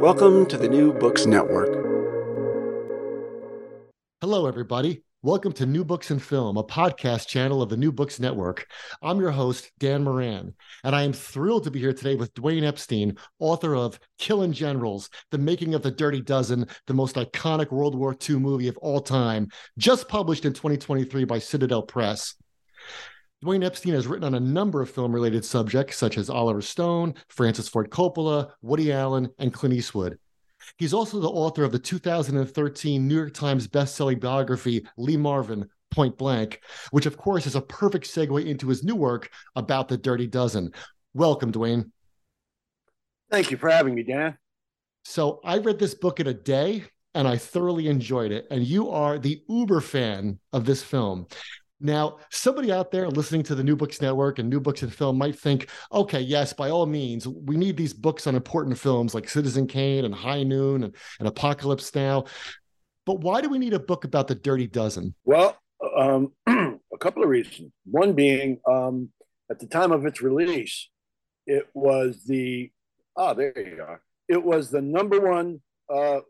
Welcome to the New Books Network. Hello, everybody. Welcome to New Books and Film, a podcast channel of the New Books Network. I'm your host, Dan Moran, and I am thrilled to be here today with Dwayne Epstein, author of Killing Generals, The Making of the Dirty Dozen, the most iconic World War II movie of all time, just published in 2023 by Citadel Press. Dwayne Epstein has written on a number of film related subjects, such as Oliver Stone, Francis Ford Coppola, Woody Allen, and Clint Eastwood. He's also the author of the 2013 New York Times bestselling biography, Lee Marvin, Point Blank, which, of course, is a perfect segue into his new work about the Dirty Dozen. Welcome, Dwayne. Thank you for having me, Dan. So, I read this book in a day and I thoroughly enjoyed it. And you are the uber fan of this film. Now, somebody out there listening to the New Books Network and New Books and Film might think, okay, yes, by all means, we need these books on important films like Citizen Kane and High Noon and, and Apocalypse Now. But why do we need a book about the Dirty Dozen? Well, um, a couple of reasons. One being, um, at the time of its release, it was the ah, there you are. It was the number one uh,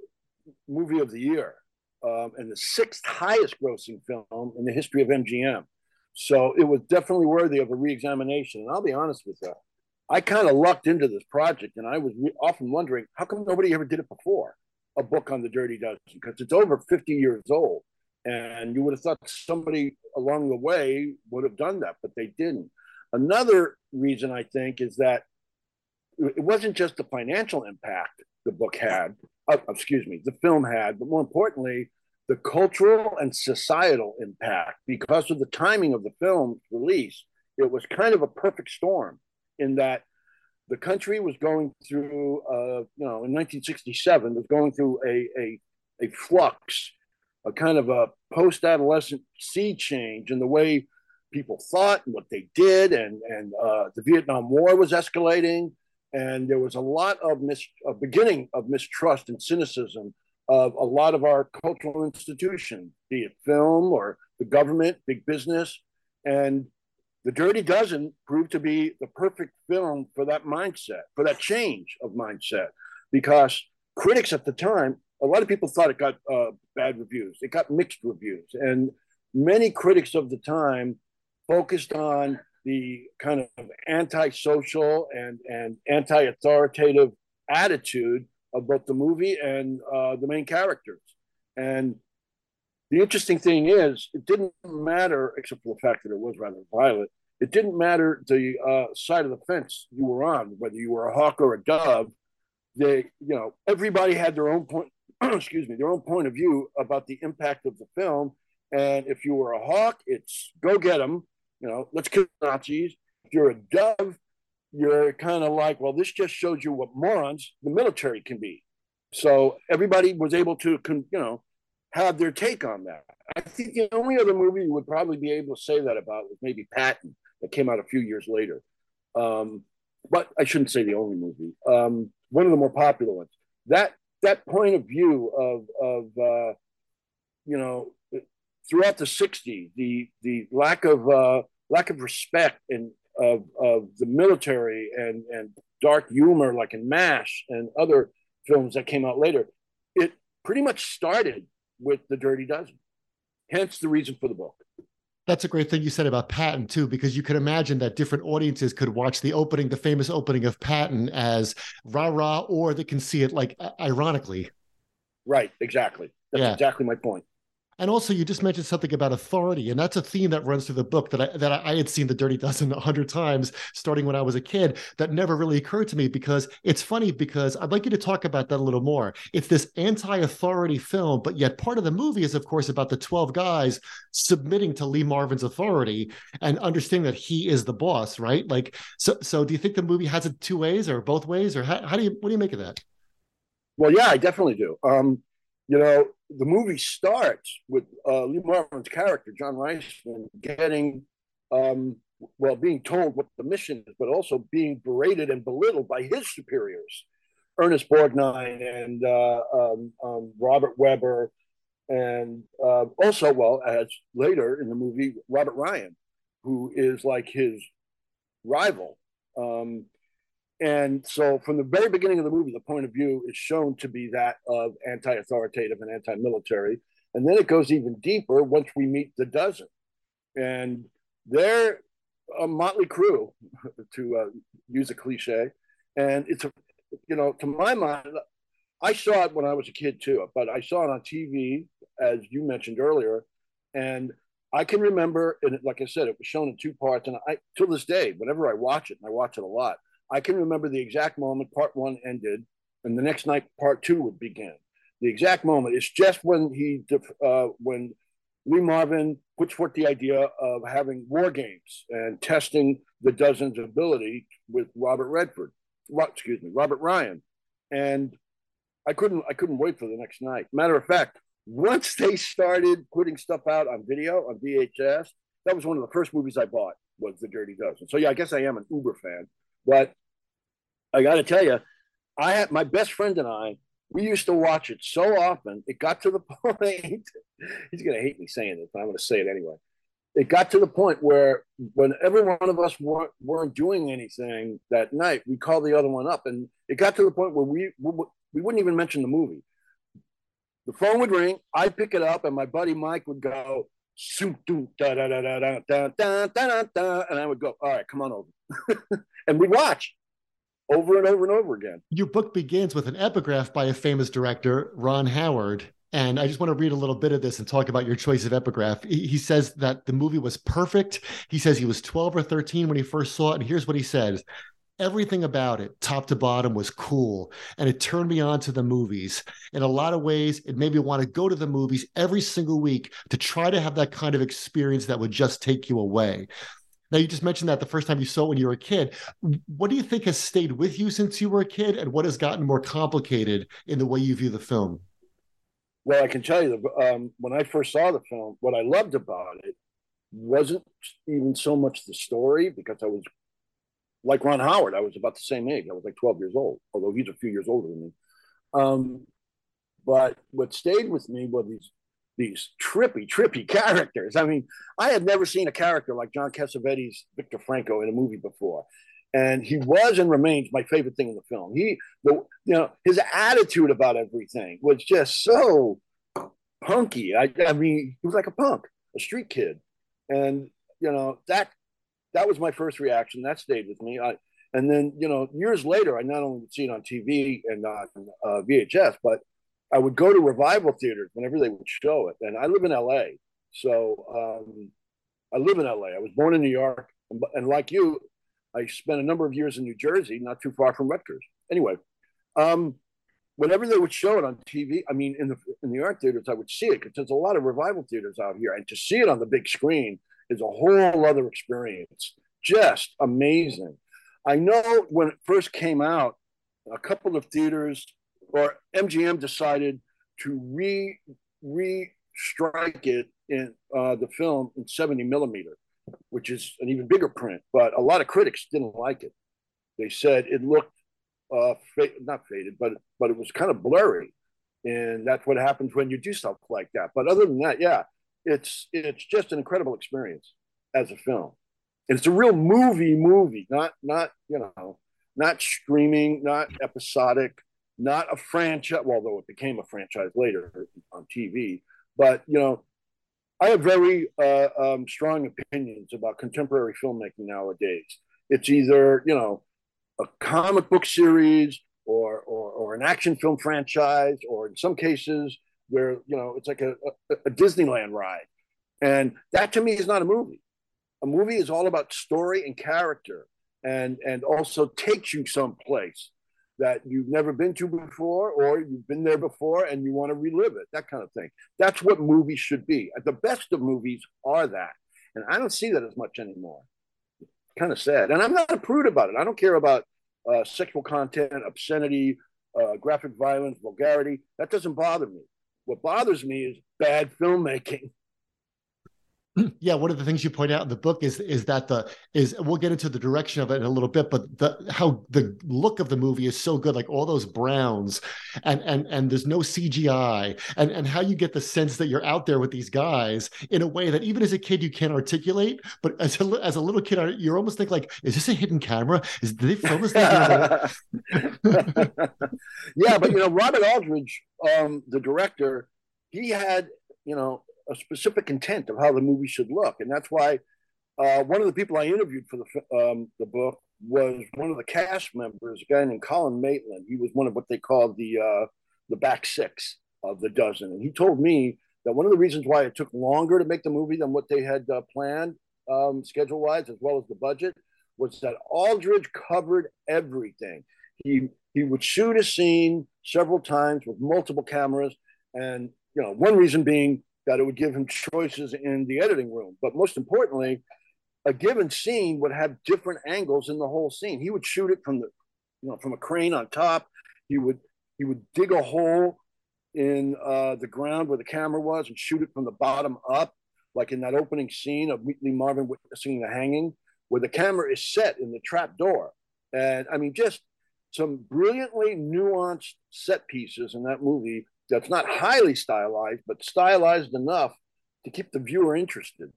movie of the year um, and the sixth highest grossing film in the history of MGM. So it was definitely worthy of a reexamination. And I'll be honest with you, I kind of lucked into this project, and I was often wondering how come nobody ever did it before a book on the Dirty Dozen because it's over 50 years old. And you would have thought somebody along the way would have done that, but they didn't. Another reason I think is that it wasn't just the financial impact the book had, uh, excuse me, the film had, but more importantly, the cultural and societal impact. Because of the timing of the film's release, it was kind of a perfect storm in that the country was going through, uh, you know, in 1967, was going through a, a, a flux, a kind of a post adolescent sea change in the way people thought and what they did. And, and uh, the Vietnam War was escalating. And there was a lot of mis- a beginning of mistrust and cynicism of a lot of our cultural institutions, be it film or the government, big business. And The Dirty Dozen proved to be the perfect film for that mindset, for that change of mindset, because critics at the time, a lot of people thought it got uh, bad reviews. It got mixed reviews. And many critics of the time focused on the kind of antisocial and, and anti authoritative attitude of both the movie and uh, the main characters. And the interesting thing is, it didn't matter, except for the fact that it was rather violent. It didn't matter the uh, side of the fence you were on, whether you were a hawk or a dove. They, you know, everybody had their own point. excuse me, their own point of view about the impact of the film. And if you were a hawk, it's go get them. You know, let's kill Nazis. If you're a dove, you're kind of like, well, this just shows you what morons the military can be. So everybody was able to, you know, have their take on that. I think the only other movie you would probably be able to say that about was maybe Patton that came out a few years later. Um, but I shouldn't say the only movie. Um, one of the more popular ones. That that point of view of of uh, you know throughout the 60s the the lack of uh, lack of respect and of, of the military and and dark humor like in mash and other films that came out later it pretty much started with the dirty dozen hence the reason for the book that's a great thing you said about Patton too, because you could imagine that different audiences could watch the opening, the famous opening of Patton as rah rah, or they can see it like ironically. Right, exactly. That's yeah. exactly my point. And also, you just mentioned something about authority, and that's a theme that runs through the book that I that I had seen the Dirty Dozen a hundred times, starting when I was a kid. That never really occurred to me because it's funny because I'd like you to talk about that a little more. It's this anti-authority film, but yet part of the movie is, of course, about the twelve guys submitting to Lee Marvin's authority and understanding that he is the boss, right? Like, so so do you think the movie has it two ways or both ways, or how, how do you what do you make of that? Well, yeah, I definitely do. Um, you know, the movie starts with uh, Lee Marvin's character, John Reisman, getting, um, well, being told what the mission is, but also being berated and belittled by his superiors, Ernest Borgnine and uh, um, um, Robert Webber, and uh, also, well, as later in the movie, Robert Ryan, who is like his rival. Um, and so, from the very beginning of the movie, the point of view is shown to be that of anti authoritative and anti military. And then it goes even deeper once we meet the dozen. And they're a motley crew, to uh, use a cliche. And it's a, you know, to my mind, I saw it when I was a kid too, but I saw it on TV, as you mentioned earlier. And I can remember, and like I said, it was shown in two parts. And I, till this day, whenever I watch it, and I watch it a lot, I can remember the exact moment part one ended, and the next night part two would begin. The exact moment. It's just when he uh, when Lee Marvin puts forth the idea of having war games and testing the dozen's ability with Robert Redford, excuse me, Robert Ryan, and I couldn't I couldn't wait for the next night. Matter of fact, once they started putting stuff out on video on VHS, that was one of the first movies I bought was The Dirty Dozen. So yeah, I guess I am an Uber fan. But I got to tell you, I had my best friend and I. We used to watch it so often. It got to the point. he's going to hate me saying this, but I'm going to say it anyway. It got to the point where when every one of us weren't, weren't doing anything that night, we called the other one up, and it got to the point where we we, we wouldn't even mention the movie. The phone would ring. I'd pick it up, and my buddy Mike would go, da da da da da da da da da, and I would go, all right, come on over, and we'd watch over and over and over again. Your book begins with an epigraph by a famous director, Ron Howard. And I just want to read a little bit of this and talk about your choice of epigraph. He says that the movie was perfect. He says he was 12 or 13 when he first saw it. And here's what he says everything about it, top to bottom, was cool. And it turned me on to the movies. In a lot of ways, it made me want to go to the movies every single week to try to have that kind of experience that would just take you away. Now, you just mentioned that the first time you saw it when you were a kid. What do you think has stayed with you since you were a kid, and what has gotten more complicated in the way you view the film? Well, I can tell you, um, when I first saw the film, what I loved about it wasn't even so much the story, because I was like Ron Howard. I was about the same age. I was like 12 years old, although he's a few years older than me. Um, but what stayed with me were these these trippy, trippy characters. I mean, I had never seen a character like John Cassavetes' Victor Franco in a movie before. And he was and remains my favorite thing in the film. He, the, you know, his attitude about everything was just so punky. I, I mean, he was like a punk, a street kid, and you know that that was my first reaction. That stayed with me. I, and then you know, years later, I not only would see it on TV and on uh, VHS, but I would go to revival theaters whenever they would show it. And I live in LA. So um, I live in LA. I was born in New York. And, and, like you, I spent a number of years in New Jersey, not too far from Rutgers. Anyway, um, whenever they would show it on TV, I mean, in the, in the art theaters, I would see it because there's a lot of revival theaters out here. And to see it on the big screen is a whole other experience. Just amazing. I know when it first came out, a couple of theaters or MGM decided to re re strike it in uh, the film in 70 millimeter, which is an even bigger print. But a lot of critics didn't like it. They said it looked uh, not faded, but but it was kind of blurry, and that's what happens when you do stuff like that. But other than that, yeah, it's it's just an incredible experience as a film. And it's a real movie movie, not not you know, not streaming, not episodic, not a franchise. Although it became a franchise later on TV, but you know, I have very uh, um, strong opinions about contemporary filmmaking nowadays. It's either you know a comic book series or, or, or an action film franchise, or in some cases where you know it's like a, a, a Disneyland ride, and that to me is not a movie. A movie is all about story and character, and and also takes you someplace that you've never been to before, or you've been there before and you want to relive it. That kind of thing. That's what movies should be. The best of movies are that, and I don't see that as much anymore kind of sad. And I'm not a prude about it. I don't care about uh, sexual content, obscenity, uh, graphic violence, vulgarity. That doesn't bother me. What bothers me is bad filmmaking yeah one of the things you point out in the book is is that the is we'll get into the direction of it in a little bit but the how the look of the movie is so good like all those browns and and and there's no cgi and and how you get the sense that you're out there with these guys in a way that even as a kid you can't articulate but as a, as a little kid you're almost think like is this a hidden camera? Is did they film this yeah but you know robert aldrich um the director he had you know a specific intent of how the movie should look, and that's why uh, one of the people I interviewed for the um, the book was one of the cast members, a guy named Colin Maitland. He was one of what they call the uh, the back six of the dozen, and he told me that one of the reasons why it took longer to make the movie than what they had uh, planned um, schedule wise, as well as the budget, was that Aldrich covered everything. He he would shoot a scene several times with multiple cameras, and you know one reason being that it would give him choices in the editing room. But most importantly, a given scene would have different angles in the whole scene. He would shoot it from the, you know, from a crane on top. He would he would dig a hole in uh, the ground where the camera was and shoot it from the bottom up, like in that opening scene of Lee Marvin witnessing the hanging, where the camera is set in the trap door. And I mean, just some brilliantly nuanced set pieces in that movie that's not highly stylized, but stylized enough to keep the viewer interested.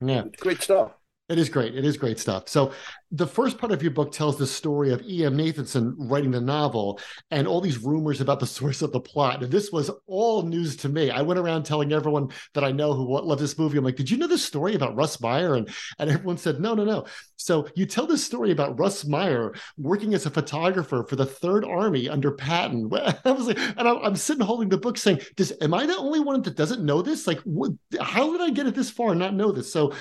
Yeah, it's great stuff. It is great. It is great stuff. So, the first part of your book tells the story of E.M. Nathanson writing the novel and all these rumors about the source of the plot. And this was all news to me. I went around telling everyone that I know who loved this movie. I'm like, "Did you know this story about Russ Meyer?" And and everyone said, "No, no, no." So you tell this story about Russ Meyer working as a photographer for the Third Army under Patton. I was like, and I'm, I'm sitting holding the book, saying, "Does am I the only one that doesn't know this? Like, what, how did I get it this far and not know this?" So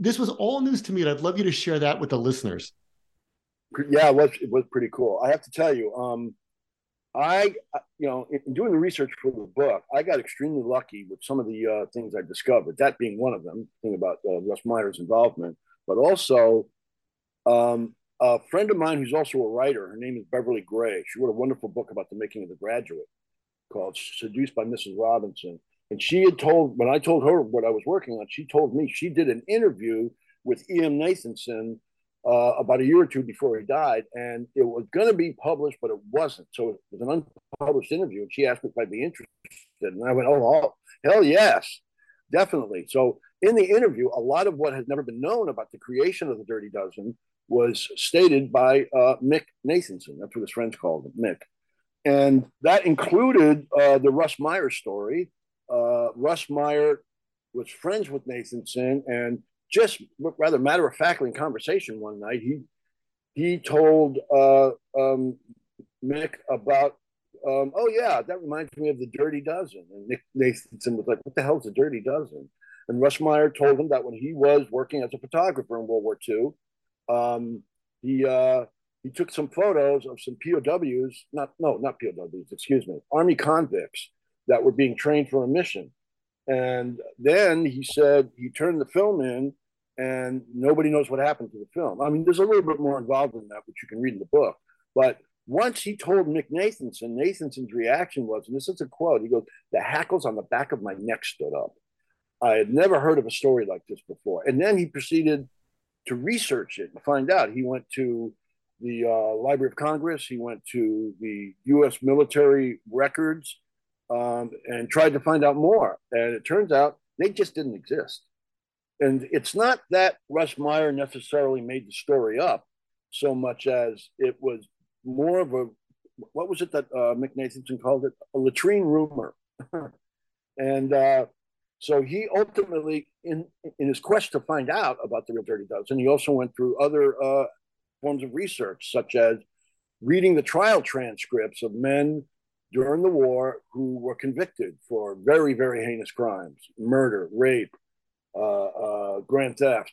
this was all news to me, and I'd love you to share that with the listeners. Yeah, it was, it was pretty cool. I have to tell you, um, I, you know, in doing the research for the book, I got extremely lucky with some of the uh, things I discovered. That being one of them, thing about uh, Russ Meyer's involvement, but also um, a friend of mine who's also a writer. Her name is Beverly Gray. She wrote a wonderful book about the making of The Graduate called "Seduced by Mrs. Robinson." And she had told, when I told her what I was working on, she told me she did an interview with E.M. Nathanson uh, about a year or two before he died. And it was going to be published, but it wasn't. So it was an unpublished interview. And she asked if I'd be interested. And I went, oh, oh hell yes, definitely. So in the interview, a lot of what has never been known about the creation of the Dirty Dozen was stated by uh, Mick Nathanson. That's what his friends called him, Mick. And that included uh, the Russ Meyer story uh, Russ Meyer was friends with Nathan Nathanson, and just rather matter of factly in conversation one night, he he told uh, um, Mick about, um, oh yeah, that reminds me of the Dirty Dozen, and Nick Nathanson was like, what the hell is a Dirty Dozen? And Russ Meyer told him that when he was working as a photographer in World War II, um, he uh, he took some photos of some POWs, not no, not POWs, excuse me, Army convicts that were being trained for a mission. And then he said he turned the film in and nobody knows what happened to the film. I mean, there's a little bit more involved in that, which you can read in the book. But once he told Mick Nathanson, Nathanson's reaction was, and this is a quote, he goes, the hackles on the back of my neck stood up. I had never heard of a story like this before. And then he proceeded to research it and find out. He went to the uh, Library of Congress. He went to the U.S. military records um, and tried to find out more. And it turns out they just didn't exist. And it's not that Russ Meyer necessarily made the story up so much as it was more of a what was it that uh, Mick Nathanson called it? A latrine rumor. and uh, so he ultimately, in in his quest to find out about the real Dirty Dozen, he also went through other uh, forms of research, such as reading the trial transcripts of men during the war who were convicted for very, very heinous crimes murder, rape, uh, uh, grand theft,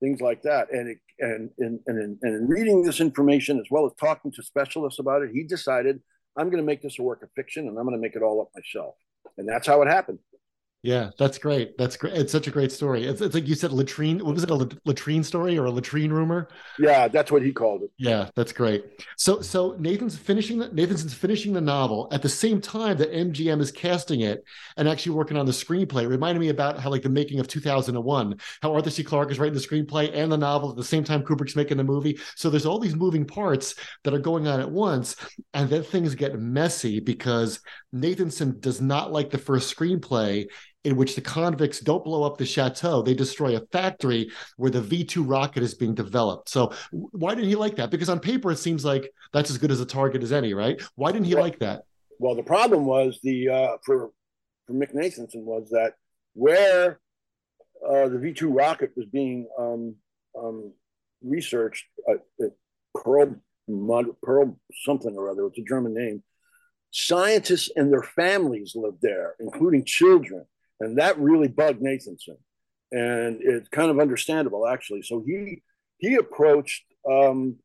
things like that. And, it, and, and, and, and in reading this information, as well as talking to specialists about it, he decided, I'm going to make this a work of fiction and I'm going to make it all up myself. And that's how it happened. Yeah, that's great. That's great. It's such a great story. It's, it's like you said, latrine. What was it? A latrine story or a latrine rumor? Yeah, that's what he called it. Yeah, that's great. So, so Nathan's finishing the Nathanson's finishing the novel at the same time that MGM is casting it and actually working on the screenplay. It reminded me about how like the making of 2001, how Arthur C. Clarke is writing the screenplay and the novel at the same time Kubrick's making the movie. So there's all these moving parts that are going on at once, and then things get messy because Nathanson does not like the first screenplay in which the convicts don't blow up the chateau. They destroy a factory where the V 2 rocket is being developed. So, why didn't he like that? Because on paper, it seems like that's as good as a target as any, right? Why didn't he like that? Well, the problem was the, uh, for, for Mick Nathanson, was that where uh, the V 2 rocket was being um, um, researched, uh, Pearl, Pearl something or other, it's a German name. Scientists and their families lived there, including children and that really bugged Nathanson, and it's kind of understandable actually. So he he approached um,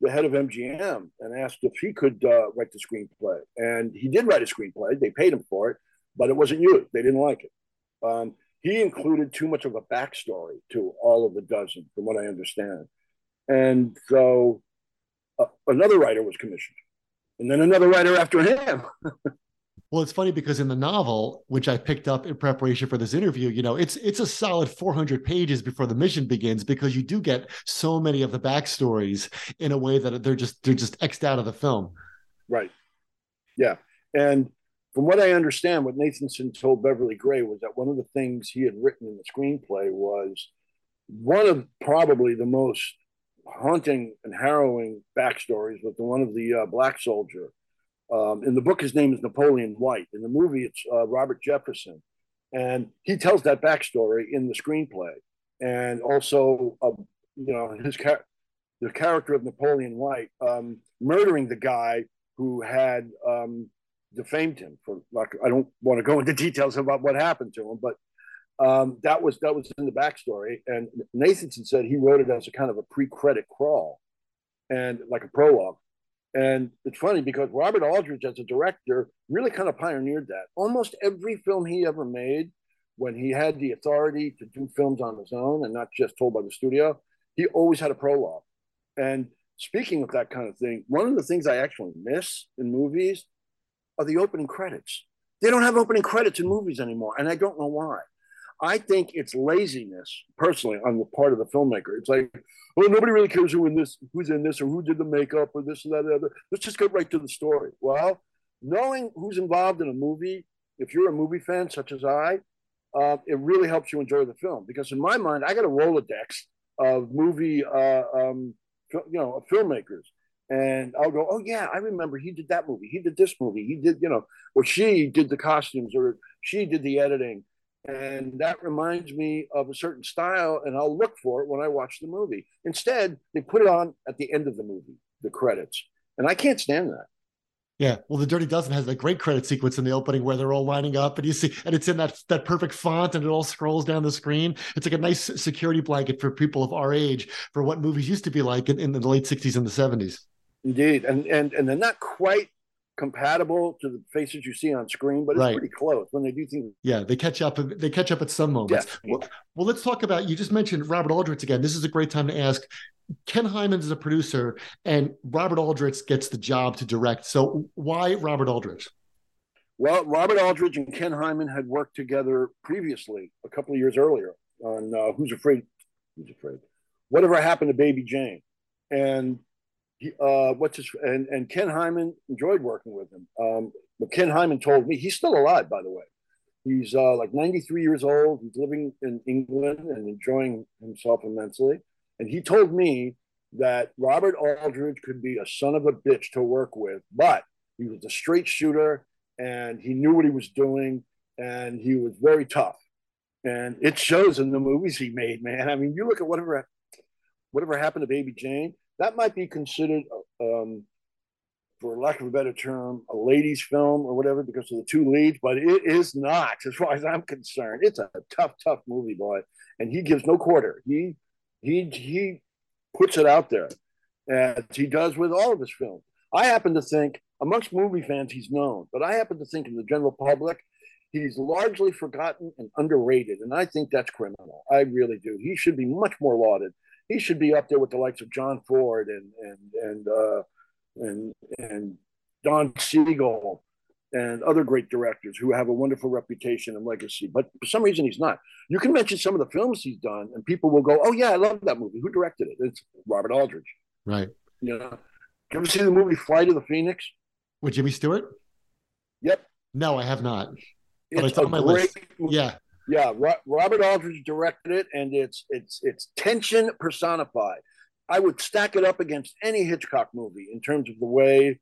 the head of MGM and asked if he could uh, write the screenplay, and he did write a screenplay. They paid him for it, but it wasn't used. They didn't like it. Um, he included too much of a backstory to all of the dozen, from what I understand, and so uh, another writer was commissioned, and then another writer after him. Well, it's funny because in the novel, which I picked up in preparation for this interview, you know, it's it's a solid 400 pages before the mission begins because you do get so many of the backstories in a way that they're just they're just xed out of the film. Right. Yeah, and from what I understand, what Nathanson told Beverly Gray was that one of the things he had written in the screenplay was one of probably the most haunting and harrowing backstories was the one of the uh, black soldier um, in the book, his name is Napoleon White. In the movie, it's uh, Robert Jefferson. And he tells that backstory in the screenplay. And also, uh, you know, his char- the character of Napoleon White um, murdering the guy who had um, defamed him for like I don't want to go into details about what happened to him, but um, that was that was in the backstory. And Nathanson said he wrote it as a kind of a pre-credit crawl and like a prologue. And it's funny because Robert Aldrich, as a director, really kind of pioneered that. Almost every film he ever made, when he had the authority to do films on his own and not just told by the studio, he always had a prologue. And speaking of that kind of thing, one of the things I actually miss in movies are the opening credits. They don't have opening credits in movies anymore, and I don't know why. I think it's laziness, personally, on the part of the filmmaker. It's like, well, nobody really cares who in this, who's in this, or who did the makeup, or this and that, other. Let's just get right to the story. Well, knowing who's involved in a movie, if you're a movie fan such as I, uh, it really helps you enjoy the film. Because in my mind, I got a rolodex of movie, uh, um, you know, filmmakers, and I'll go, oh yeah, I remember he did that movie, he did this movie, he did, you know, or she did the costumes, or she did the editing and that reminds me of a certain style and i'll look for it when i watch the movie instead they put it on at the end of the movie the credits and i can't stand that yeah, well, the Dirty Dozen has that great credit sequence in the opening where they're all lining up, and you see, and it's in that that perfect font, and it all scrolls down the screen. It's like a nice security blanket for people of our age for what movies used to be like in, in the late '60s and the '70s. Indeed, and and and they're not quite compatible to the faces you see on screen, but it's right. pretty close when they do things. Yeah, they catch up. They catch up at some moments. Well, well, let's talk about. You just mentioned Robert Aldrich again. This is a great time to ask. Ken Hyman is a producer, and Robert Aldrich gets the job to direct. So why Robert Aldrich? Well, Robert Aldrich and Ken Hyman had worked together previously, a couple of years earlier, on uh, Who's Afraid? Who's Afraid? Whatever happened to Baby Jane? And uh, what's his and and Ken Hyman enjoyed working with him. Um, but Ken Hyman told me he's still alive, by the way. He's uh, like 93 years old. He's living in England and enjoying himself immensely. And he told me that Robert Aldrich could be a son of a bitch to work with, but he was a straight shooter and he knew what he was doing and he was very tough. And it shows in the movies he made, man. I mean, you look at whatever whatever happened to Baby Jane, that might be considered um, for lack of a better term, a ladies' film or whatever because of the two leads, but it is not, as far as I'm concerned. It's a tough, tough movie, boy, and he gives no quarter. He he he puts it out there, as he does with all of his films. I happen to think, amongst movie fans, he's known, but I happen to think in the general public, he's largely forgotten and underrated, and I think that's criminal. I really do. He should be much more lauded. He should be up there with the likes of John Ford and and and. Uh, and and Don Siegel and other great directors who have a wonderful reputation and legacy. But for some reason, he's not. You can mention some of the films he's done, and people will go, "Oh yeah, I love that movie. Who directed it? It's Robert Aldrich." Right. You know, you ever see the movie Flight of the Phoenix? With Jimmy Stewart? Yep. No, I have not. But it's, it's a great list. Yeah. Yeah, Robert Aldrich directed it, and it's it's it's tension personified. I would stack it up against any Hitchcock movie in terms of the way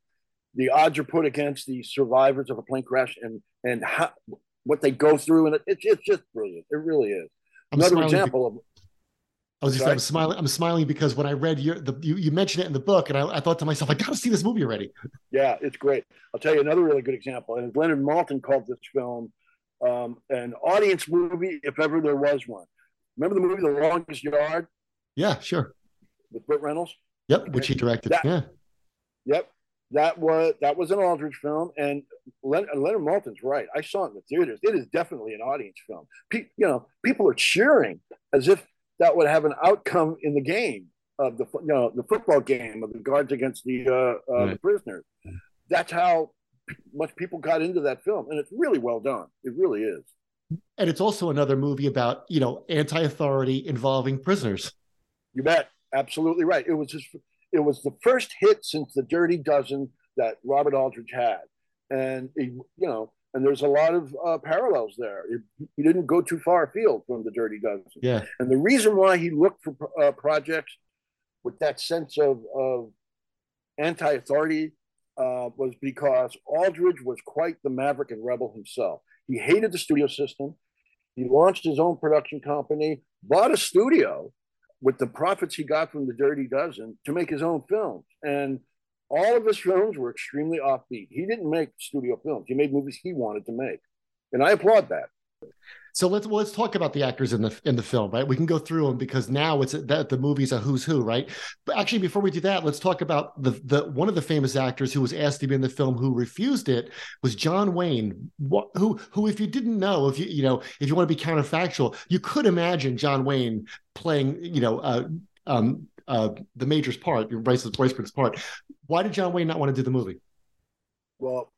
the odds are put against the survivors of a plane crash and and how, what they go through, and it, it's it's just brilliant. It really is. I'm Another example of. I was just I'm smiling. I'm smiling because when I read your the you, you mentioned it in the book, and I, I thought to myself, I got to see this movie already. Yeah, it's great. I'll tell you another really good example. And Leonard Maltin called this film um, an audience movie, if ever there was one. Remember the movie The Longest Yard? Yeah, sure with Burt Reynolds. Yep, okay. which he directed. That, yeah. Yep, that was that was an Aldrich film, and Leonard, Leonard Maltin's right. I saw it in the theaters. It is definitely an audience film. Pe- you know, people are cheering as if that would have an outcome in the game of the you know the football game of the guards against the uh, uh, right. the prisoners. That's how much people got into that film, and it's really well done. It really is. And it's also another movie about you know anti-authority involving prisoners. You bet absolutely right. It was just it was the first hit since the Dirty Dozen that Robert Aldrich had, and he, you know, and there's a lot of uh, parallels there. he didn't go too far afield from the Dirty Dozen. Yeah, and the reason why he looked for uh, projects with that sense of, of anti-authority uh, was because Aldrich was quite the maverick and rebel himself. He hated the studio system. He launched his own production company, bought a studio, with the profits he got from the Dirty Dozen to make his own films. And all of his films were extremely offbeat. He didn't make studio films. He made movies he wanted to make. And I applaud that. So let's well, let's talk about the actors in the in the film, right? We can go through them because now it's that the movie's a who's who, right? But actually, before we do that, let's talk about the the one of the famous actors who was asked to be in the film who refused it was John Wayne, who who if you didn't know, if you you know if you want to be counterfactual, you could imagine John Wayne playing you know uh, um, uh, the major's part, Bryce Bryce part. Why did John Wayne not want to do the movie? Well,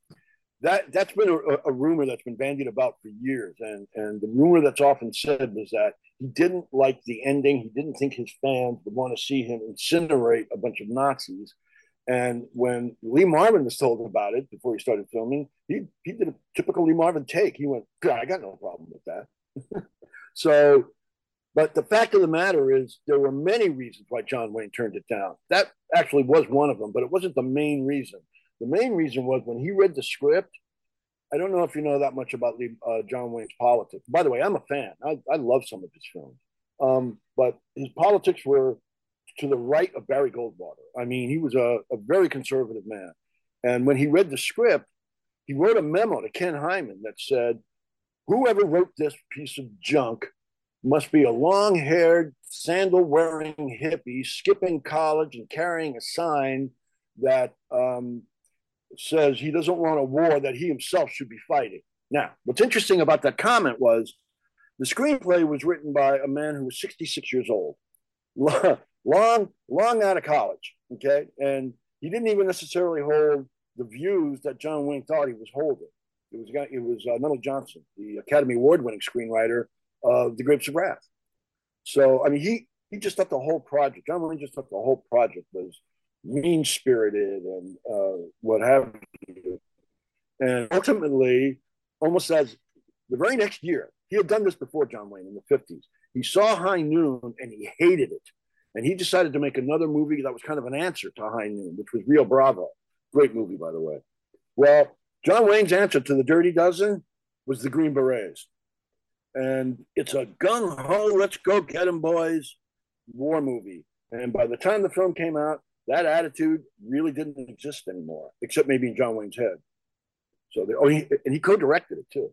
that that's been a, a, rumor that's been bandied about for years, and and the rumor that's often said was that he didn't like the ending. He didn't think his fans would want to see him incinerate a bunch of Nazis. And when Lee Marvin was told about it before he started filming, he he did a typical Lee Marvin take. He went, "God, I got no problem with that." so, but the fact of the matter is, there were many reasons why John Wayne turned it down. That actually was one of them, but it wasn't the main reason. The main reason was when he read the script. I don't know if you know that much about uh, John Wayne's politics. By the way, I'm a fan. I, I love some of his films, um, but his politics were to the right of Barry Goldwater. I mean, he was a, a very conservative man. And when he read the script, he wrote a memo to Ken Hyman that said, Whoever wrote this piece of junk must be a long haired, sandal wearing hippie skipping college and carrying a sign that um, says he doesn't want a war that he himself should be fighting. Now, what's interesting about that comment was the screenplay was written by a man who was 66 years old, long, long out of college. Okay. And he didn't even necessarily hold the views that John Wayne thought he was holding. It was, it was uh, Nunnally Johnson, the Academy Award winning screenwriter of The Grapes of Wrath. So, I mean, he, he just thought the whole project, John Wayne just thought the whole project was mean spirited and uh, what have you. And ultimately, almost as the very next year, he had done this before John Wayne in the 50s. He saw High Noon and he hated it. And he decided to make another movie that was kind of an answer to High Noon, which was Rio Bravo. Great movie, by the way. Well, John Wayne's answer to the Dirty Dozen was the Green Berets. And it's a gung ho, let's go get 'em, boys, war movie. And by the time the film came out, that attitude really didn't exist anymore, except maybe in John Wayne's head. So, oh, he, and he co-directed it too.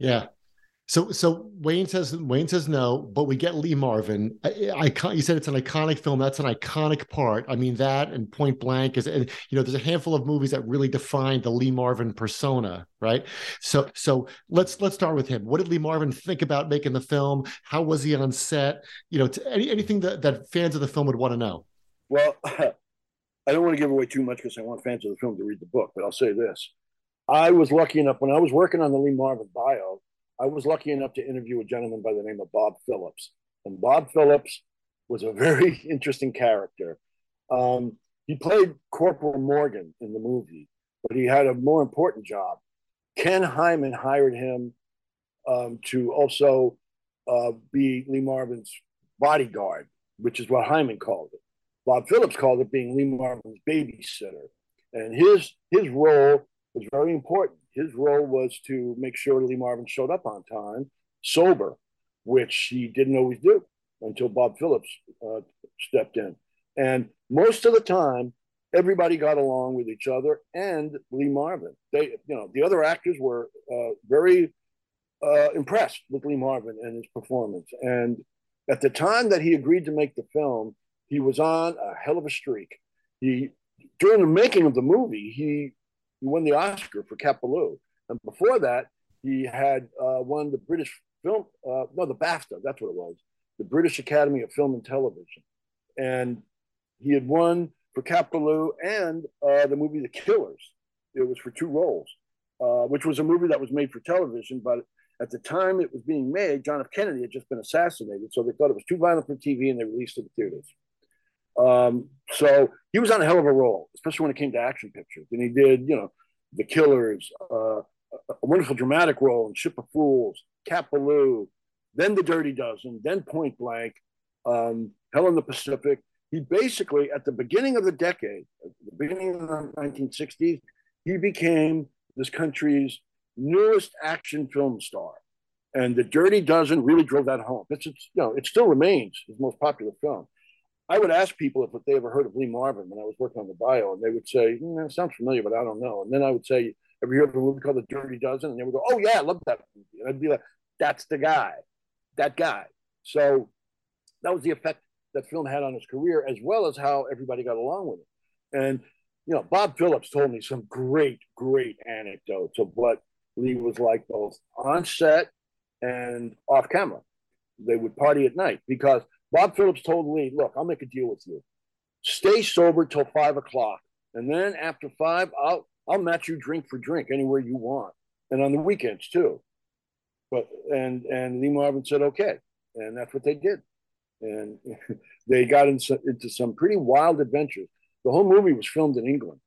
Yeah. So so Wayne says Wayne says no, but we get Lee Marvin. I, I you said it's an iconic film. That's an iconic part. I mean that and Point Blank is and you know there's a handful of movies that really define the Lee Marvin persona, right? So so let's let's start with him. What did Lee Marvin think about making the film? How was he on set? You know, any, anything that that fans of the film would want to know. Well, I don't want to give away too much because I want fans of the film to read the book, but I'll say this. I was lucky enough when I was working on the Lee Marvin bio, I was lucky enough to interview a gentleman by the name of Bob Phillips. And Bob Phillips was a very interesting character. Um, he played Corporal Morgan in the movie, but he had a more important job. Ken Hyman hired him um, to also uh, be Lee Marvin's bodyguard, which is what Hyman called it. Bob Phillips called it being Lee Marvin's babysitter. And his his role was very important. His role was to make sure Lee Marvin showed up on time, sober, which he didn't always do until Bob Phillips uh, stepped in. And most of the time, everybody got along with each other and Lee Marvin. They, you know, the other actors were uh, very uh, impressed with Lee Marvin and his performance. And at the time that he agreed to make the film, he was on a hell of a streak. He during the making of the movie, he he won the Oscar for Cat Ballou. And before that, he had uh, won the British film, uh, no, the BAFTA, that's what it was, the British Academy of Film and Television. And he had won for Cat Ballou and uh, the movie The Killers. It was for two roles, uh, which was a movie that was made for television, but at the time it was being made, John F. Kennedy had just been assassinated, so they thought it was too violent for TV and they released it in theaters. Um, so he was on a hell of a roll, especially when it came to action pictures. And he did, you know, The Killers, uh, a wonderful dramatic role in Ship of Fools, Cat Ballou, then The Dirty Dozen, then Point Blank, um, Hell in the Pacific. He basically, at the beginning of the decade, the beginning of the 1960s, he became this country's newest action film star. And The Dirty Dozen really drove that home. It's, it's you know, it still remains his most popular film. I would ask people if they ever heard of Lee Marvin when I was working on the bio, and they would say, mm, "It sounds familiar, but I don't know." And then I would say, "Ever heard of a movie called The Dirty Dozen?" And they would go, "Oh yeah, I love that movie." And I'd be like, "That's the guy, that guy." So that was the effect that film had on his career, as well as how everybody got along with it. And you know, Bob Phillips told me some great, great anecdotes of what Lee was like both on set and off camera. They would party at night because Bob Phillips told Lee, look, I'll make a deal with you. Stay sober till five o'clock. And then after five, I'll I'll match you drink for drink anywhere you want. And on the weekends too. But and and Lee Marvin said, okay. And that's what they did. And they got into, into some pretty wild adventures. The whole movie was filmed in England.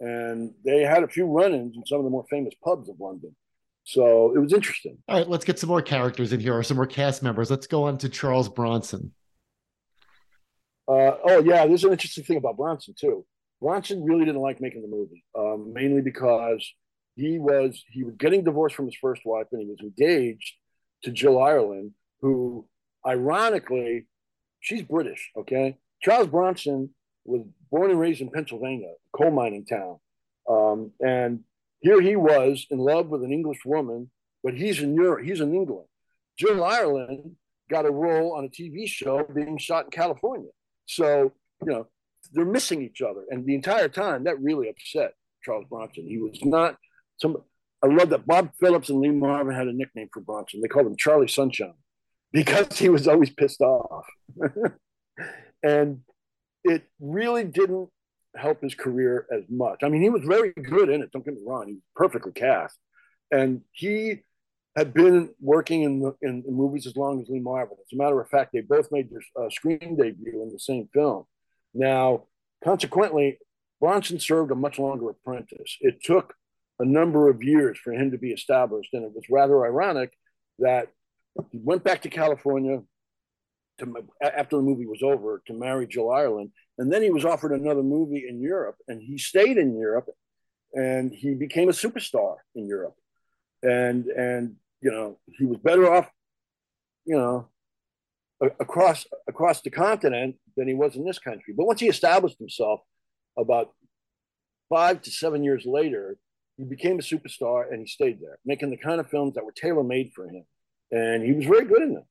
And they had a few run-ins in some of the more famous pubs of London. So it was interesting. All right, let's get some more characters in here or some more cast members. Let's go on to Charles Bronson. Uh, oh yeah, there's an interesting thing about Bronson too. Bronson really didn't like making the movie, um, mainly because he was he was getting divorced from his first wife and he was engaged to Jill Ireland, who ironically, she's British. Okay, Charles Bronson was born and raised in Pennsylvania, a coal mining town, um, and here he was in love with an English woman, but he's in Europe, he's in England. Jill Ireland got a role on a TV show being shot in California. So, you know, they're missing each other. And the entire time, that really upset Charles Bronson. He was not some. I love that Bob Phillips and Lee Marvin had a nickname for Bronson. They called him Charlie Sunshine because he was always pissed off. and it really didn't help his career as much. I mean, he was very good in it. Don't get me wrong; he was perfectly cast, and he had been working in the in, movies as long as Lee Marvin. As a matter of fact, they both made their uh, screen debut in the same film. Now, consequently, Bronson served a much longer apprentice. It took a number of years for him to be established, and it was rather ironic that he went back to California to, after the movie was over to marry Jill Ireland, and then he was offered another movie in Europe, and he stayed in Europe, and he became a superstar in Europe, and and you know he was better off, you know, across across the continent than he was in this country. But once he established himself, about five to seven years later, he became a superstar and he stayed there, making the kind of films that were tailor made for him, and he was very good in them.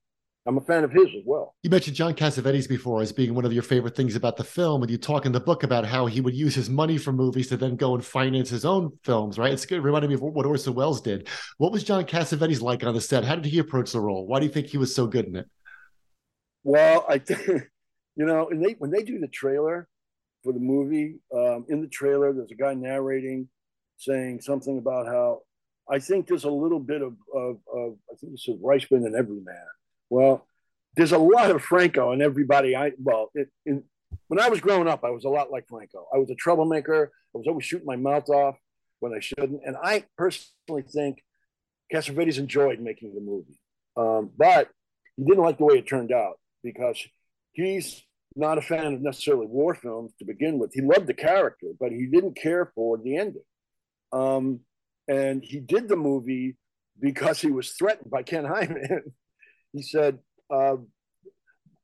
I'm a fan of his as well. You mentioned John Cassavetes before as being one of your favorite things about the film, and you talk in the book about how he would use his money from movies to then go and finance his own films. Right? It's good. Reminding me of what Orson Welles did. What was John Cassavetes like on the set? How did he approach the role? Why do you think he was so good in it? Well, I think you know, and they when they do the trailer for the movie, um, in the trailer, there's a guy narrating, saying something about how I think there's a little bit of of, of I think this is Reichman and Everyman well, there's a lot of Franko and everybody. I well, it, in, when I was growing up, I was a lot like Franko. I was a troublemaker. I was always shooting my mouth off when I shouldn't. And I personally think Cassavetes enjoyed making the movie, um, but he didn't like the way it turned out because he's not a fan of necessarily war films to begin with. He loved the character, but he didn't care for the ending. Um, and he did the movie because he was threatened by Ken Hyman. he said, uh,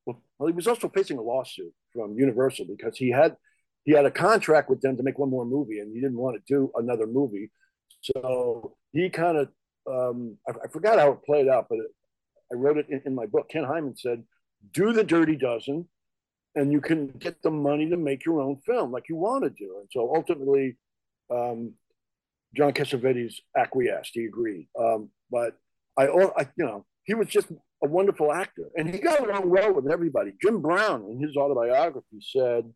well, he was also facing a lawsuit from Universal because he had he had a contract with them to make one more movie, and he didn't want to do another movie. So he kind of um, I, I, forgot how it played out, but it, I wrote it in, in, my book. Ken Hyman said, "Do the Dirty Dozen, and you can get the money to make your own film like you want to do." And so ultimately, um, John Cassavetes acquiesced. He agreed. Um, but I, I, you know, he was just a wonderful actor, and he got along well with everybody. Jim Brown, in his autobiography, said,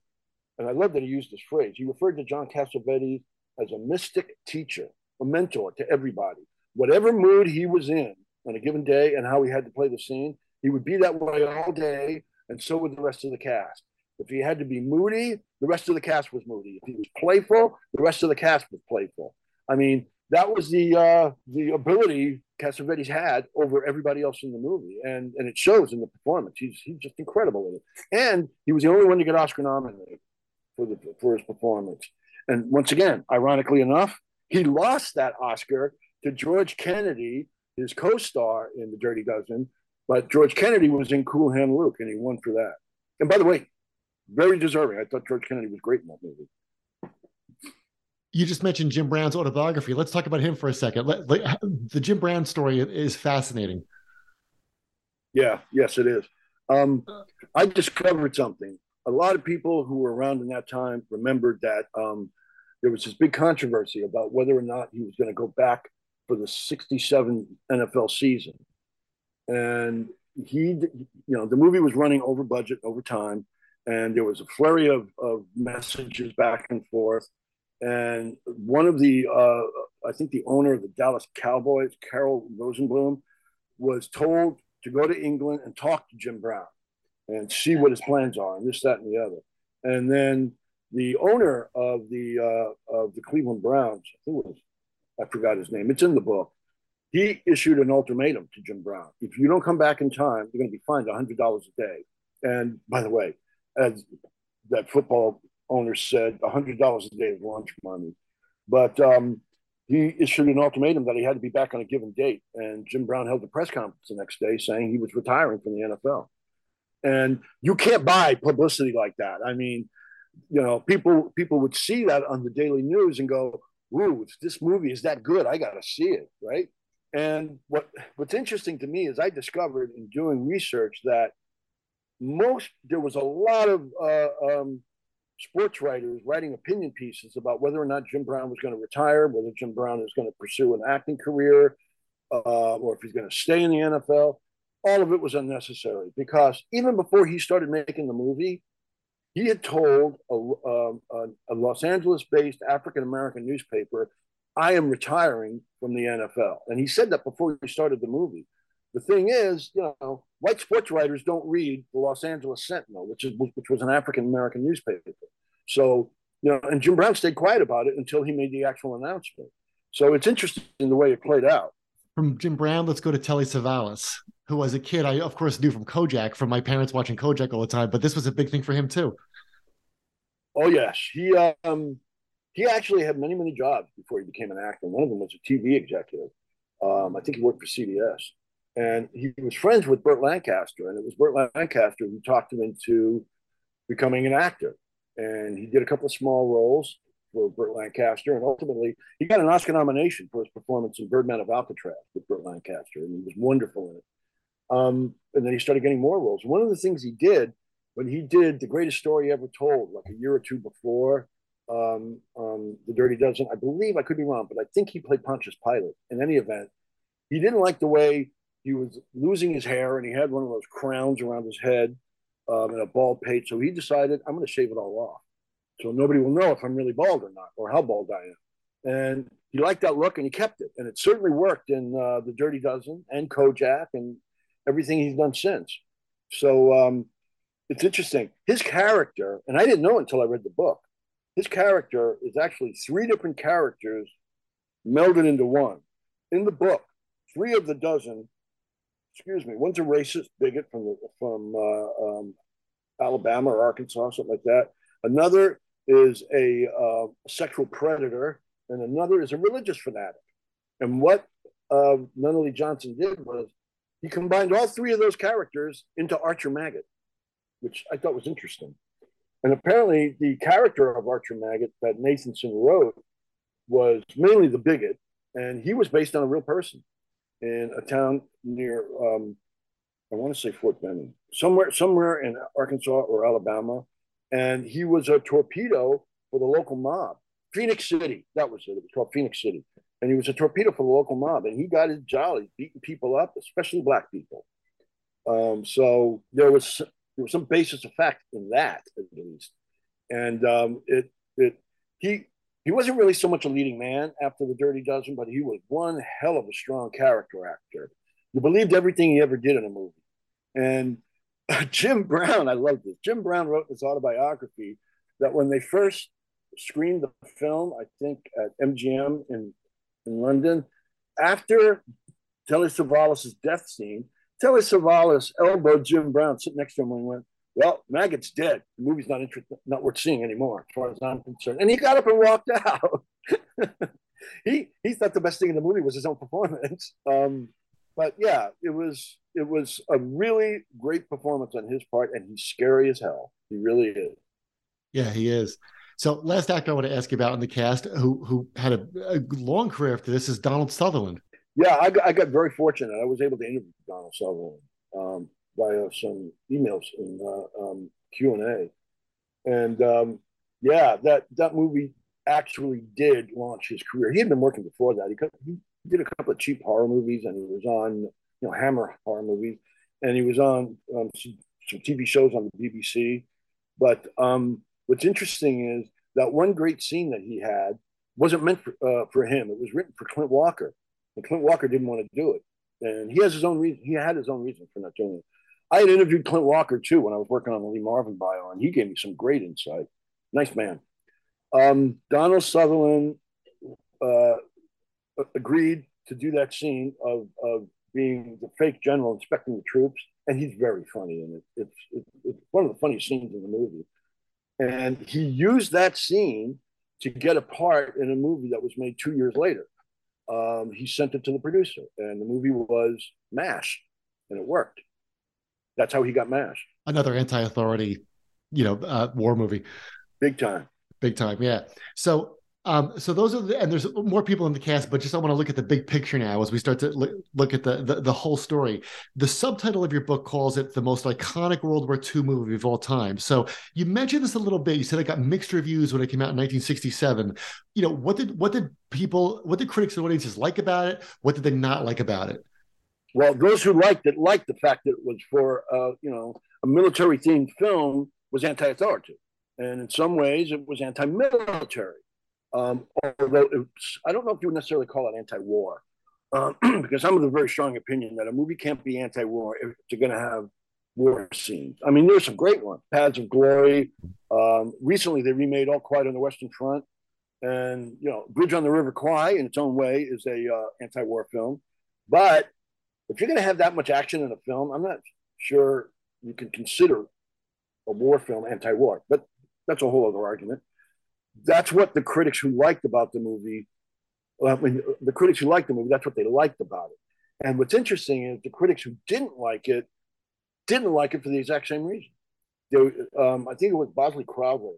and I love that he used this phrase. He referred to John Cassavetes as a mystic teacher, a mentor to everybody. Whatever mood he was in on a given day, and how he had to play the scene, he would be that way all day, and so would the rest of the cast. If he had to be moody, the rest of the cast was moody. If he was playful, the rest of the cast was playful. I mean, that was the uh, the ability Cassavetes had over everybody else in the movie, and and it shows in the performance. He's he's just incredible in it, and he was the only one to get Oscar nominated for the for his performance. And once again, ironically enough, he lost that Oscar to George Kennedy, his co-star in The Dirty Dozen, but George Kennedy was in Cool Hand Luke, and he won for that. And by the way, very deserving. I thought George Kennedy was great in that movie you just mentioned Jim Brown's autobiography. Let's talk about him for a second. Let, let, the Jim Brown story is fascinating. Yeah, yes, it is. Um, I discovered something. A lot of people who were around in that time remembered that um, there was this big controversy about whether or not he was going to go back for the 67 NFL season. And he, you know, the movie was running over budget over time. And there was a flurry of, of messages back and forth and one of the uh, I think the owner of the Dallas Cowboys, Carroll Rosenbloom, was told to go to England and talk to Jim Brown and see what his plans are and this, that, and the other. And then the owner of the uh, of the Cleveland Browns, I was I forgot his name. It's in the book. He issued an ultimatum to Jim Brown: if you don't come back in time, you're going to be fined hundred dollars a day. And by the way, as that football owner said $100 a day of lunch money. But um, he issued an ultimatum that he had to be back on a given date. And Jim Brown held a press conference the next day saying he was retiring from the NFL. And you can't buy publicity like that. I mean, you know, people people would see that on the daily news and go, "Ooh, this movie is that good. I got to see it." Right? And what what's interesting to me is I discovered in doing research that most there was a lot of uh, um, sports writers writing opinion pieces about whether or not Jim Brown was going to retire, whether Jim Brown is going to pursue an acting career, uh, or if he's going to stay in the NFL. All of it was unnecessary because even before he started making the movie, he had told a, um, a, a Los Angeles based African American newspaper, I am retiring from the NFL. And he said that before he started the movie. The thing is, you know, white sports writers don't read the Los Angeles Sentinel, which is which was an African American newspaper. So, you know, and Jim Brown stayed quiet about it until he made the actual announcement. So it's interesting the way it played out. From Jim Brown, let's go to Telly Savalas, who as a kid I of course knew from Kojak from my parents watching Kojak all the time, but this was a big thing for him too. Oh yes, he um he actually had many many jobs before he became an actor. One of them was a TV executive. Um, I think he worked for CBS and he was friends with Burt Lancaster, and it was Burt Lancaster who talked him into becoming an actor. And he did a couple of small roles for Burt Lancaster, and ultimately he got an Oscar nomination for his performance in Birdman of Alcatraz with Burt Lancaster, and he was wonderful in it. Um, and then he started getting more roles. One of the things he did when he did the greatest story ever told, like a year or two before um, um, the Dirty Dozen, I believe I could be wrong, but I think he played Pontius Pilate. In any event, he didn't like the way he was losing his hair and he had one of those crowns around his head um, and a bald pate. So he decided, I'm going to shave it all off. So nobody will know if I'm really bald or not or how bald I am. And he liked that look and he kept it. And it certainly worked in uh, The Dirty Dozen and Kojak and everything he's done since. So um, it's interesting. His character, and I didn't know until I read the book, his character is actually three different characters melded into one. In the book, three of the dozen excuse me, one's a racist bigot from from uh, um, Alabama or Arkansas, something like that. Another is a uh, sexual predator, and another is a religious fanatic. And what uh, Nunnally Johnson did was he combined all three of those characters into Archer Maggott, which I thought was interesting. And apparently, the character of Archer Maggott that Nathanson wrote was mainly the bigot, and he was based on a real person in a town near um, I want to say Fort Benning, somewhere somewhere in Arkansas or Alabama, and he was a torpedo for the local mob. Phenix City, that was it. It was called Phenix City, and he was a torpedo for the local mob, and he got his jolly beating people up, especially black people. Um, so there was there was some basis of fact in that at least, and um, it it he he wasn't really so much a leading man after the Dirty Dozen, but he was one hell of a strong character actor. You believed everything he ever did in a movie. And Jim Brown, I love this. Jim Brown wrote this autobiography that when they first screened the film, I think at MGM in, in London, after Telly Savalas' death scene, Telly Savalas elbowed Jim Brown sitting next to him and went, well, Maggott's dead. The movie's not interesting, not worth seeing anymore, as far as I'm concerned. And he got up and walked out. he he thought the best thing in the movie was his own performance. Um, but yeah, it was it was a really great performance on his part, and he's scary as hell. He really is. Yeah, he is. So, last actor I want to ask you about in the cast, who who had a, a long career after this, is Donald Sutherland. Yeah, I got, I got very fortunate. I was able to interview Donald Sutherland. Um, via some emails in uh, um, Q and A, and um, yeah, that that movie actually did launch his career. He had been working before that. He, he did a couple of cheap horror movies, and he was on you know Hammer horror movies, and he was on um, some, some, TV shows on the BBC. But um, what's interesting is that one great scene that he had wasn't meant for, uh, for him. It was written for Clint Walker, and Clint Walker didn't want to do it, and he has his own reason. He had his own reason for not doing it. I had interviewed Clint Walker too when I was working on the Lee Marvin bio, and he gave me some great insight. Nice man. Um, Donald Sutherland uh, agreed to do that scene of, of being the fake general inspecting the troops, and he's very funny in it. It's, it's, it's one of the funniest scenes in the movie. And he used that scene to get a part in a movie that was made two years later. Um, he sent it to the producer, and the movie was MASH, and it worked. That's how he got MASH. Another anti-authority, you know, uh, war movie. Big time. Big time, yeah. So Um, so those are the, and there's more people in the cast, but just I want to look at the big picture now as we start to look, look at the, the, the whole story. The subtitle of your book calls it the most iconic World War II movie of all time. So you mentioned this a little bit. You said it got mixed reviews when it came out in 1967. You know, what did what did people, what did critics and audiences like about it? What did they not like about it? Well, those who liked it liked the fact that it was for uh, you know a military themed film was anti-authoritative, and in some ways it was anti-military um, although I don't know if you would necessarily call it anti-war, um, because I'm of the very strong opinion that a movie can't be anti-war if you're going to have war scenes. I mean, there's some great ones. Paths of Glory. Um, recently, they remade All Quiet on the Western Front, and you know, Bridge on the River Kwai, in its own way, is a uh, anti-war film. But if you're going to have that much action in a film, I'm not sure you can consider a war film anti-war. But that's a whole other argument that's what the critics who liked about the movie, I mean, the critics who liked the movie, that's what they liked about it. And what's interesting is the critics who didn't like it didn't like it for the exact same reason. Um, I think it was Bosley Crowther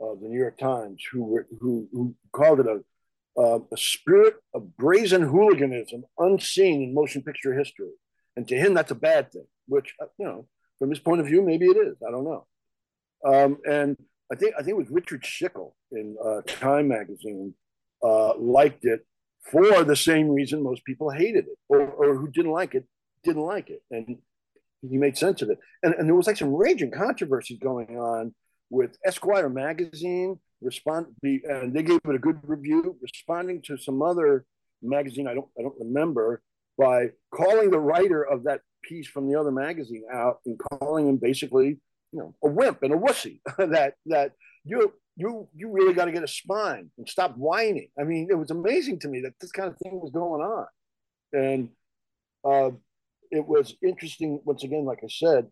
of the New York Times who who, who called it a, uh, a spirit of brazen hooliganism unseen in motion picture history. And to him, that's a bad thing. Which uh, you know, from his point of view, maybe it is. I don't know. Um, and I think I think it was Richard Schickel in uh, Time magazine uh, liked it for the same reason most people hated it or, or who didn't like it didn't like it, and he made sense of it. And, and there was like some raging controversy going on with Esquire magazine respond the, and they gave it a good review, responding to some other magazine I don't I don't remember by calling the writer of that piece from the other magazine out and calling him basically you know a wimp and a wussy that that you you you really got to get a spine and stop whining. I mean, it was amazing to me that this kind of thing was going on, and uh, it was interesting. Once again, like I said,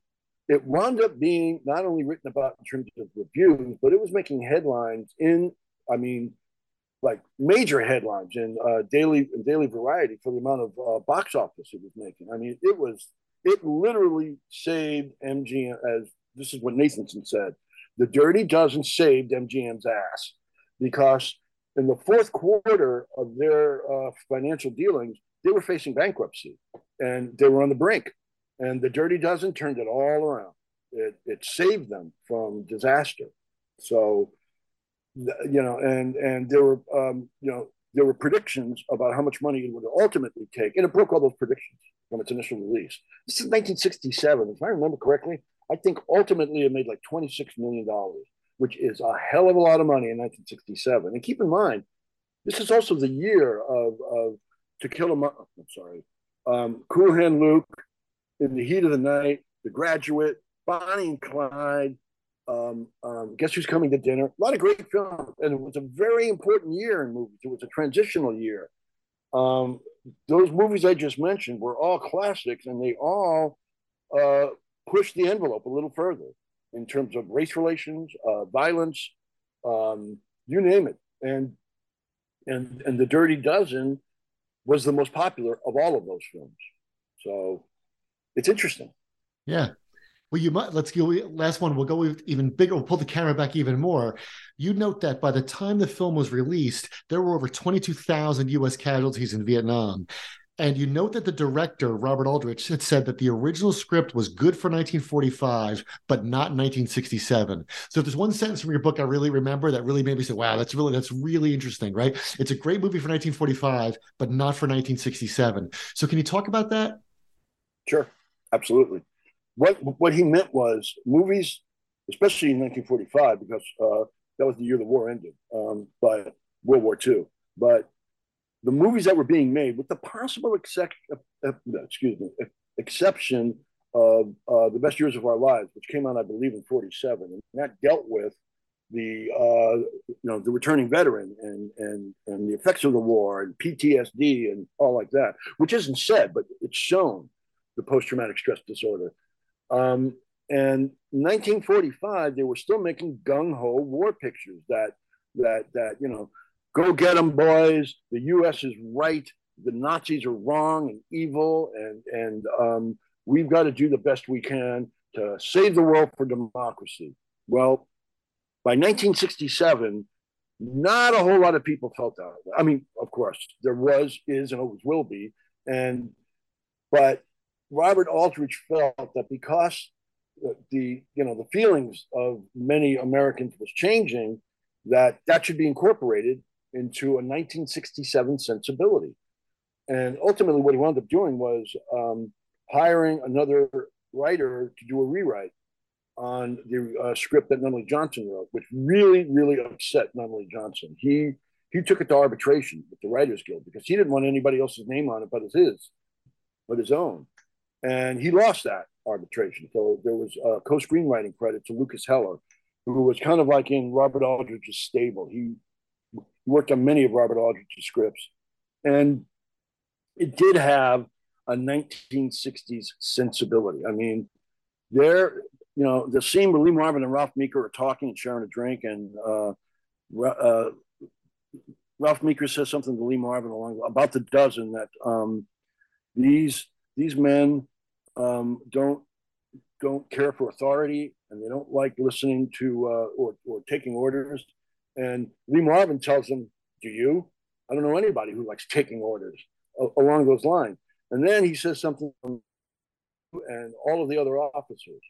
it wound up being not only written about in terms of reviews, but it was making headlines in. I mean, like major headlines in uh, daily daily variety for the amount of uh, box office it was making. I mean, it was it literally saved MGM as this is what Nathanson said. The Dirty Dozen saved MGM's ass because in the fourth quarter of their uh, financial dealings, they were facing bankruptcy and they were on the brink. And the Dirty Dozen turned it all around. It, it saved them from disaster. So, you know, and and there were, um, you know, there were predictions about how much money it would ultimately take, and it broke all those predictions from its initial release. This is 1967, if I remember correctly. I think ultimately it made like $26 million, which is a hell of a lot of money in 1967. And keep in mind, this is also the year of, of To Kill a Mo- I'm sorry, um, Cool Hand Luke, In the Heat of the Night, The Graduate, Bonnie and Clyde, um, um, Guess Who's Coming to Dinner. A lot of great films. And it was a very important year in movies. It was a transitional year. Um, those movies I just mentioned were all classics and they all uh, push the envelope a little further in terms of race relations, uh, violence, um, you name it. And and and the Dirty Dozen was the most popular of all of those films. So it's interesting. Yeah. Well, you might let's go last one. We'll go even bigger. We'll pull the camera back even more. You note that by the time the film was released, there were over 22,000 U.S. casualties in Vietnam. And you note that the director, Robert Aldrich, had said that the original script was good for 1945, but not 1967. So if there's one sentence from your book I really remember that really made me say, wow, that's really that's really interesting, right? It's a great movie for 1945, but not for 1967. So can you talk about that? Sure, absolutely. What what he meant was movies, especially in 1945, because uh, that was the year the war ended, um, but World War II. But the movies that were being made, with the possible exec- uh, uh, excuse me, exception of uh, the best years of our lives, which came out, I believe, in '47, and that dealt with the uh, you know the returning veteran and and and the effects of the war and PTSD and all like that, which isn't said, but it's shown the post traumatic stress disorder. Um, and 1945, they were still making gung ho war pictures that that that you know go get them, boys. The U.S. is right. The Nazis are wrong and evil, and and um, we've got to do the best we can to save the world for democracy. Well, by 1967, Not a whole lot of people felt that. I mean, of course, there was, is, and always will be. And, but Robert Aldrich felt that because the, you know, the feelings of many Americans was changing, that that should be incorporated into a 1967 sensibility. And ultimately, what he wound up doing was um, hiring another writer to do a rewrite on the uh, script that Nunnally Johnson wrote, which really, really upset Nunnally Johnson. He he took it to arbitration with the Writers Guild because he didn't want anybody else's name on it but his, but his own, and he lost that arbitration. So there was a co-screenwriting credit to Lukas Heller, who was kind of like in Robert Aldrich's stable. He worked on many of Robert Aldrich's scripts, and it did have a 1960s sensibility. I mean, there, you know, the scene where Lee Marvin and Ralph Meeker are talking and sharing a drink, and uh, uh, Ralph Meeker says something to Lee Marvin along about the dozen that um, these these men um, don't don't care for authority and they don't like listening to uh, or or taking orders. And Lee Marvin tells them, "Do you? I don't know anybody who likes taking orders along those lines." And then he says something, and all of the other officers,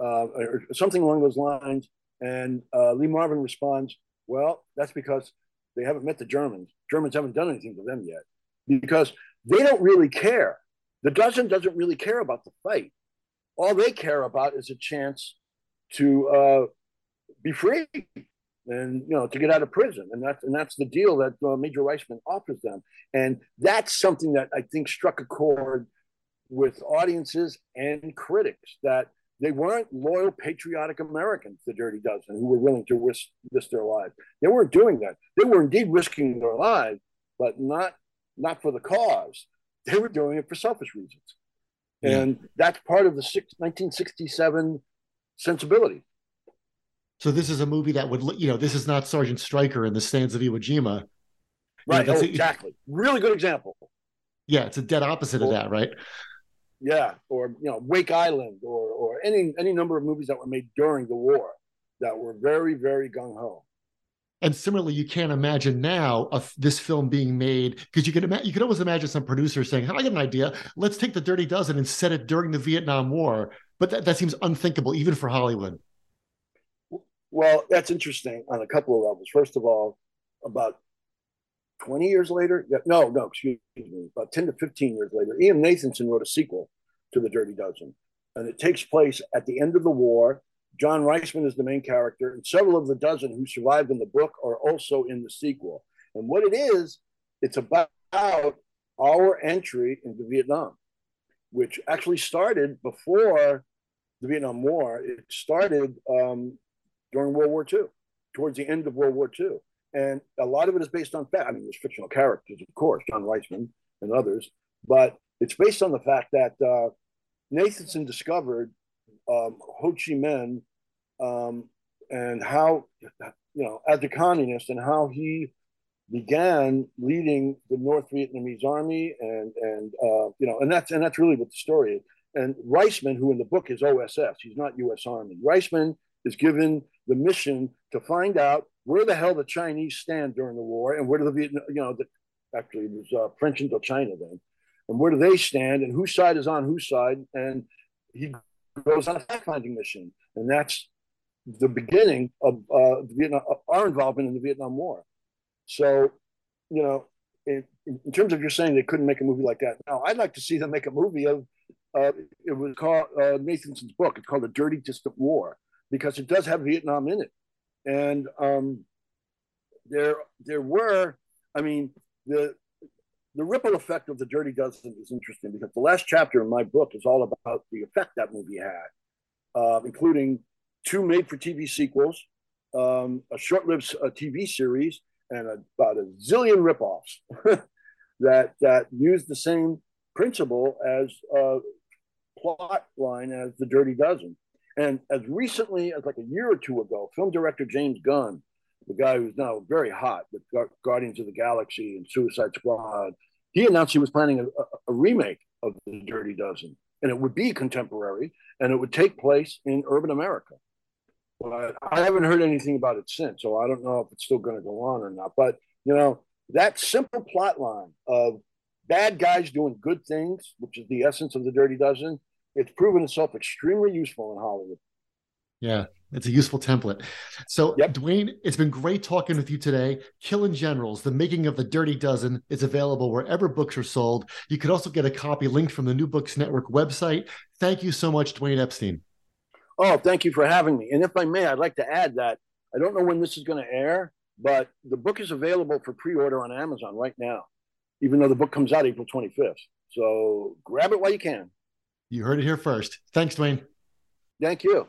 uh, or something along those lines. And uh, Lee Marvin responds, Well, that's because they haven't met the Germans. Germans haven't done anything to them yet because they don't really care. The dozen doesn't really care about the fight. All they care about is a chance to uh, be free and you know to get out of prison. And that's and that's the deal that uh, major reisman offers them. And that's something that i think struck a chord with audiences and critics that they weren't loyal patriotic americans the dirty dozen who were willing to risk, risk their lives. They weren't doing that. They were indeed risking their lives but not not for the cause they were doing it for selfish reasons yeah. and that's part of the six, 1967 sensibility so this is a movie that would, you know, this is not Sergeant Stryker in the Sands of Iwo Jima. Right. You know, oh, exactly. Really good example. Yeah, it's a dead opposite or, of that, right? Yeah, or you know, Wake Island, or or any any number of movies that were made during the war that were very very gung ho. And similarly, you can't imagine now of this film being made because you can ima- you can always imagine some producer saying, "I got an idea. Let's take the Dirty Dozen and set it during the Vietnam War." But that, that seems unthinkable even for Hollywood. Well, that's interesting on a couple of levels. First of all, about 20 years later, no, no, excuse me, about 10 to 15 years later, E.M. Nathanson wrote a sequel to The Dirty Dozen. And it takes place at the end of the war. John Reisman is the main character, and several of the dozen who survived in the book are also in the sequel. And what it is, it's about our entry into Vietnam, which actually started before the Vietnam War. It started um, during World War II, towards the end of World War II. And a lot of it is based on fact. I mean, there's fictional characters, of course, John Reisman and others, but it's based on the fact that uh, Nathanson discovered um, Ho Chi Minh um, and how, you know, as a communist and how he began leading the North Vietnamese army and and uh, you know and that's and that's really what the story is. And Reisman, who in the book is OSS, he's not U.S. Army. Reisman is given the mission to find out where the hell the Chinese stand during the war and where do the Vietnam, you know, the, actually it was uh, French Indochina then, and where do they stand and whose side is on whose side, and he goes on a fact-finding mission, and that's the beginning of uh, Vietnam, our involvement in the Vietnam War. So, you know, in, in, terms of you're saying they couldn't make a movie like that, now I'd like to see them make a movie of. Uh, it was called uh, Nathanson's book. It's called The Dirty Distant War, because it does have Vietnam in it. And um, there, there were, I mean, the the ripple effect of the Dirty Dozen is interesting because the last chapter in my book is all about the effect that movie had, uh, including two made-for-TV sequels, um, a short-lived uh, TV series, and a, about a zillion ripoffs that that used the same principle as uh, plot line as the Dirty Dozen. And as recently as like a year or two ago, film director James Gunn, the guy who's now very hot with Guardians of the Galaxy and Suicide Squad, he announced he was planning a, a remake of The Dirty Dozen. And it would be contemporary and it would take place in urban America. but I haven't heard anything about it since. So I don't know if it's still going to go on or not. But you know, that simple plot line of bad guys doing good things, which is the essence of the Dirty Dozen, it's proven itself extremely useful in Hollywood. Yeah, it's a useful template. So, Yep. Dwayne, it's been great talking with you today. Killing Generals, The Making of the Dirty Dozen is available wherever books are sold. You could also get a copy linked from the New Books Network website. Thank you so much, Dwayne Epstein. Oh, thank you for having me. And if I may, I'd like to add that I don't know when this is going to air, but the book is available for pre-order on Amazon right now, even though the book comes out April 25th. So grab it while you can. You heard it here first. Thanks, Dwayne. Thank you.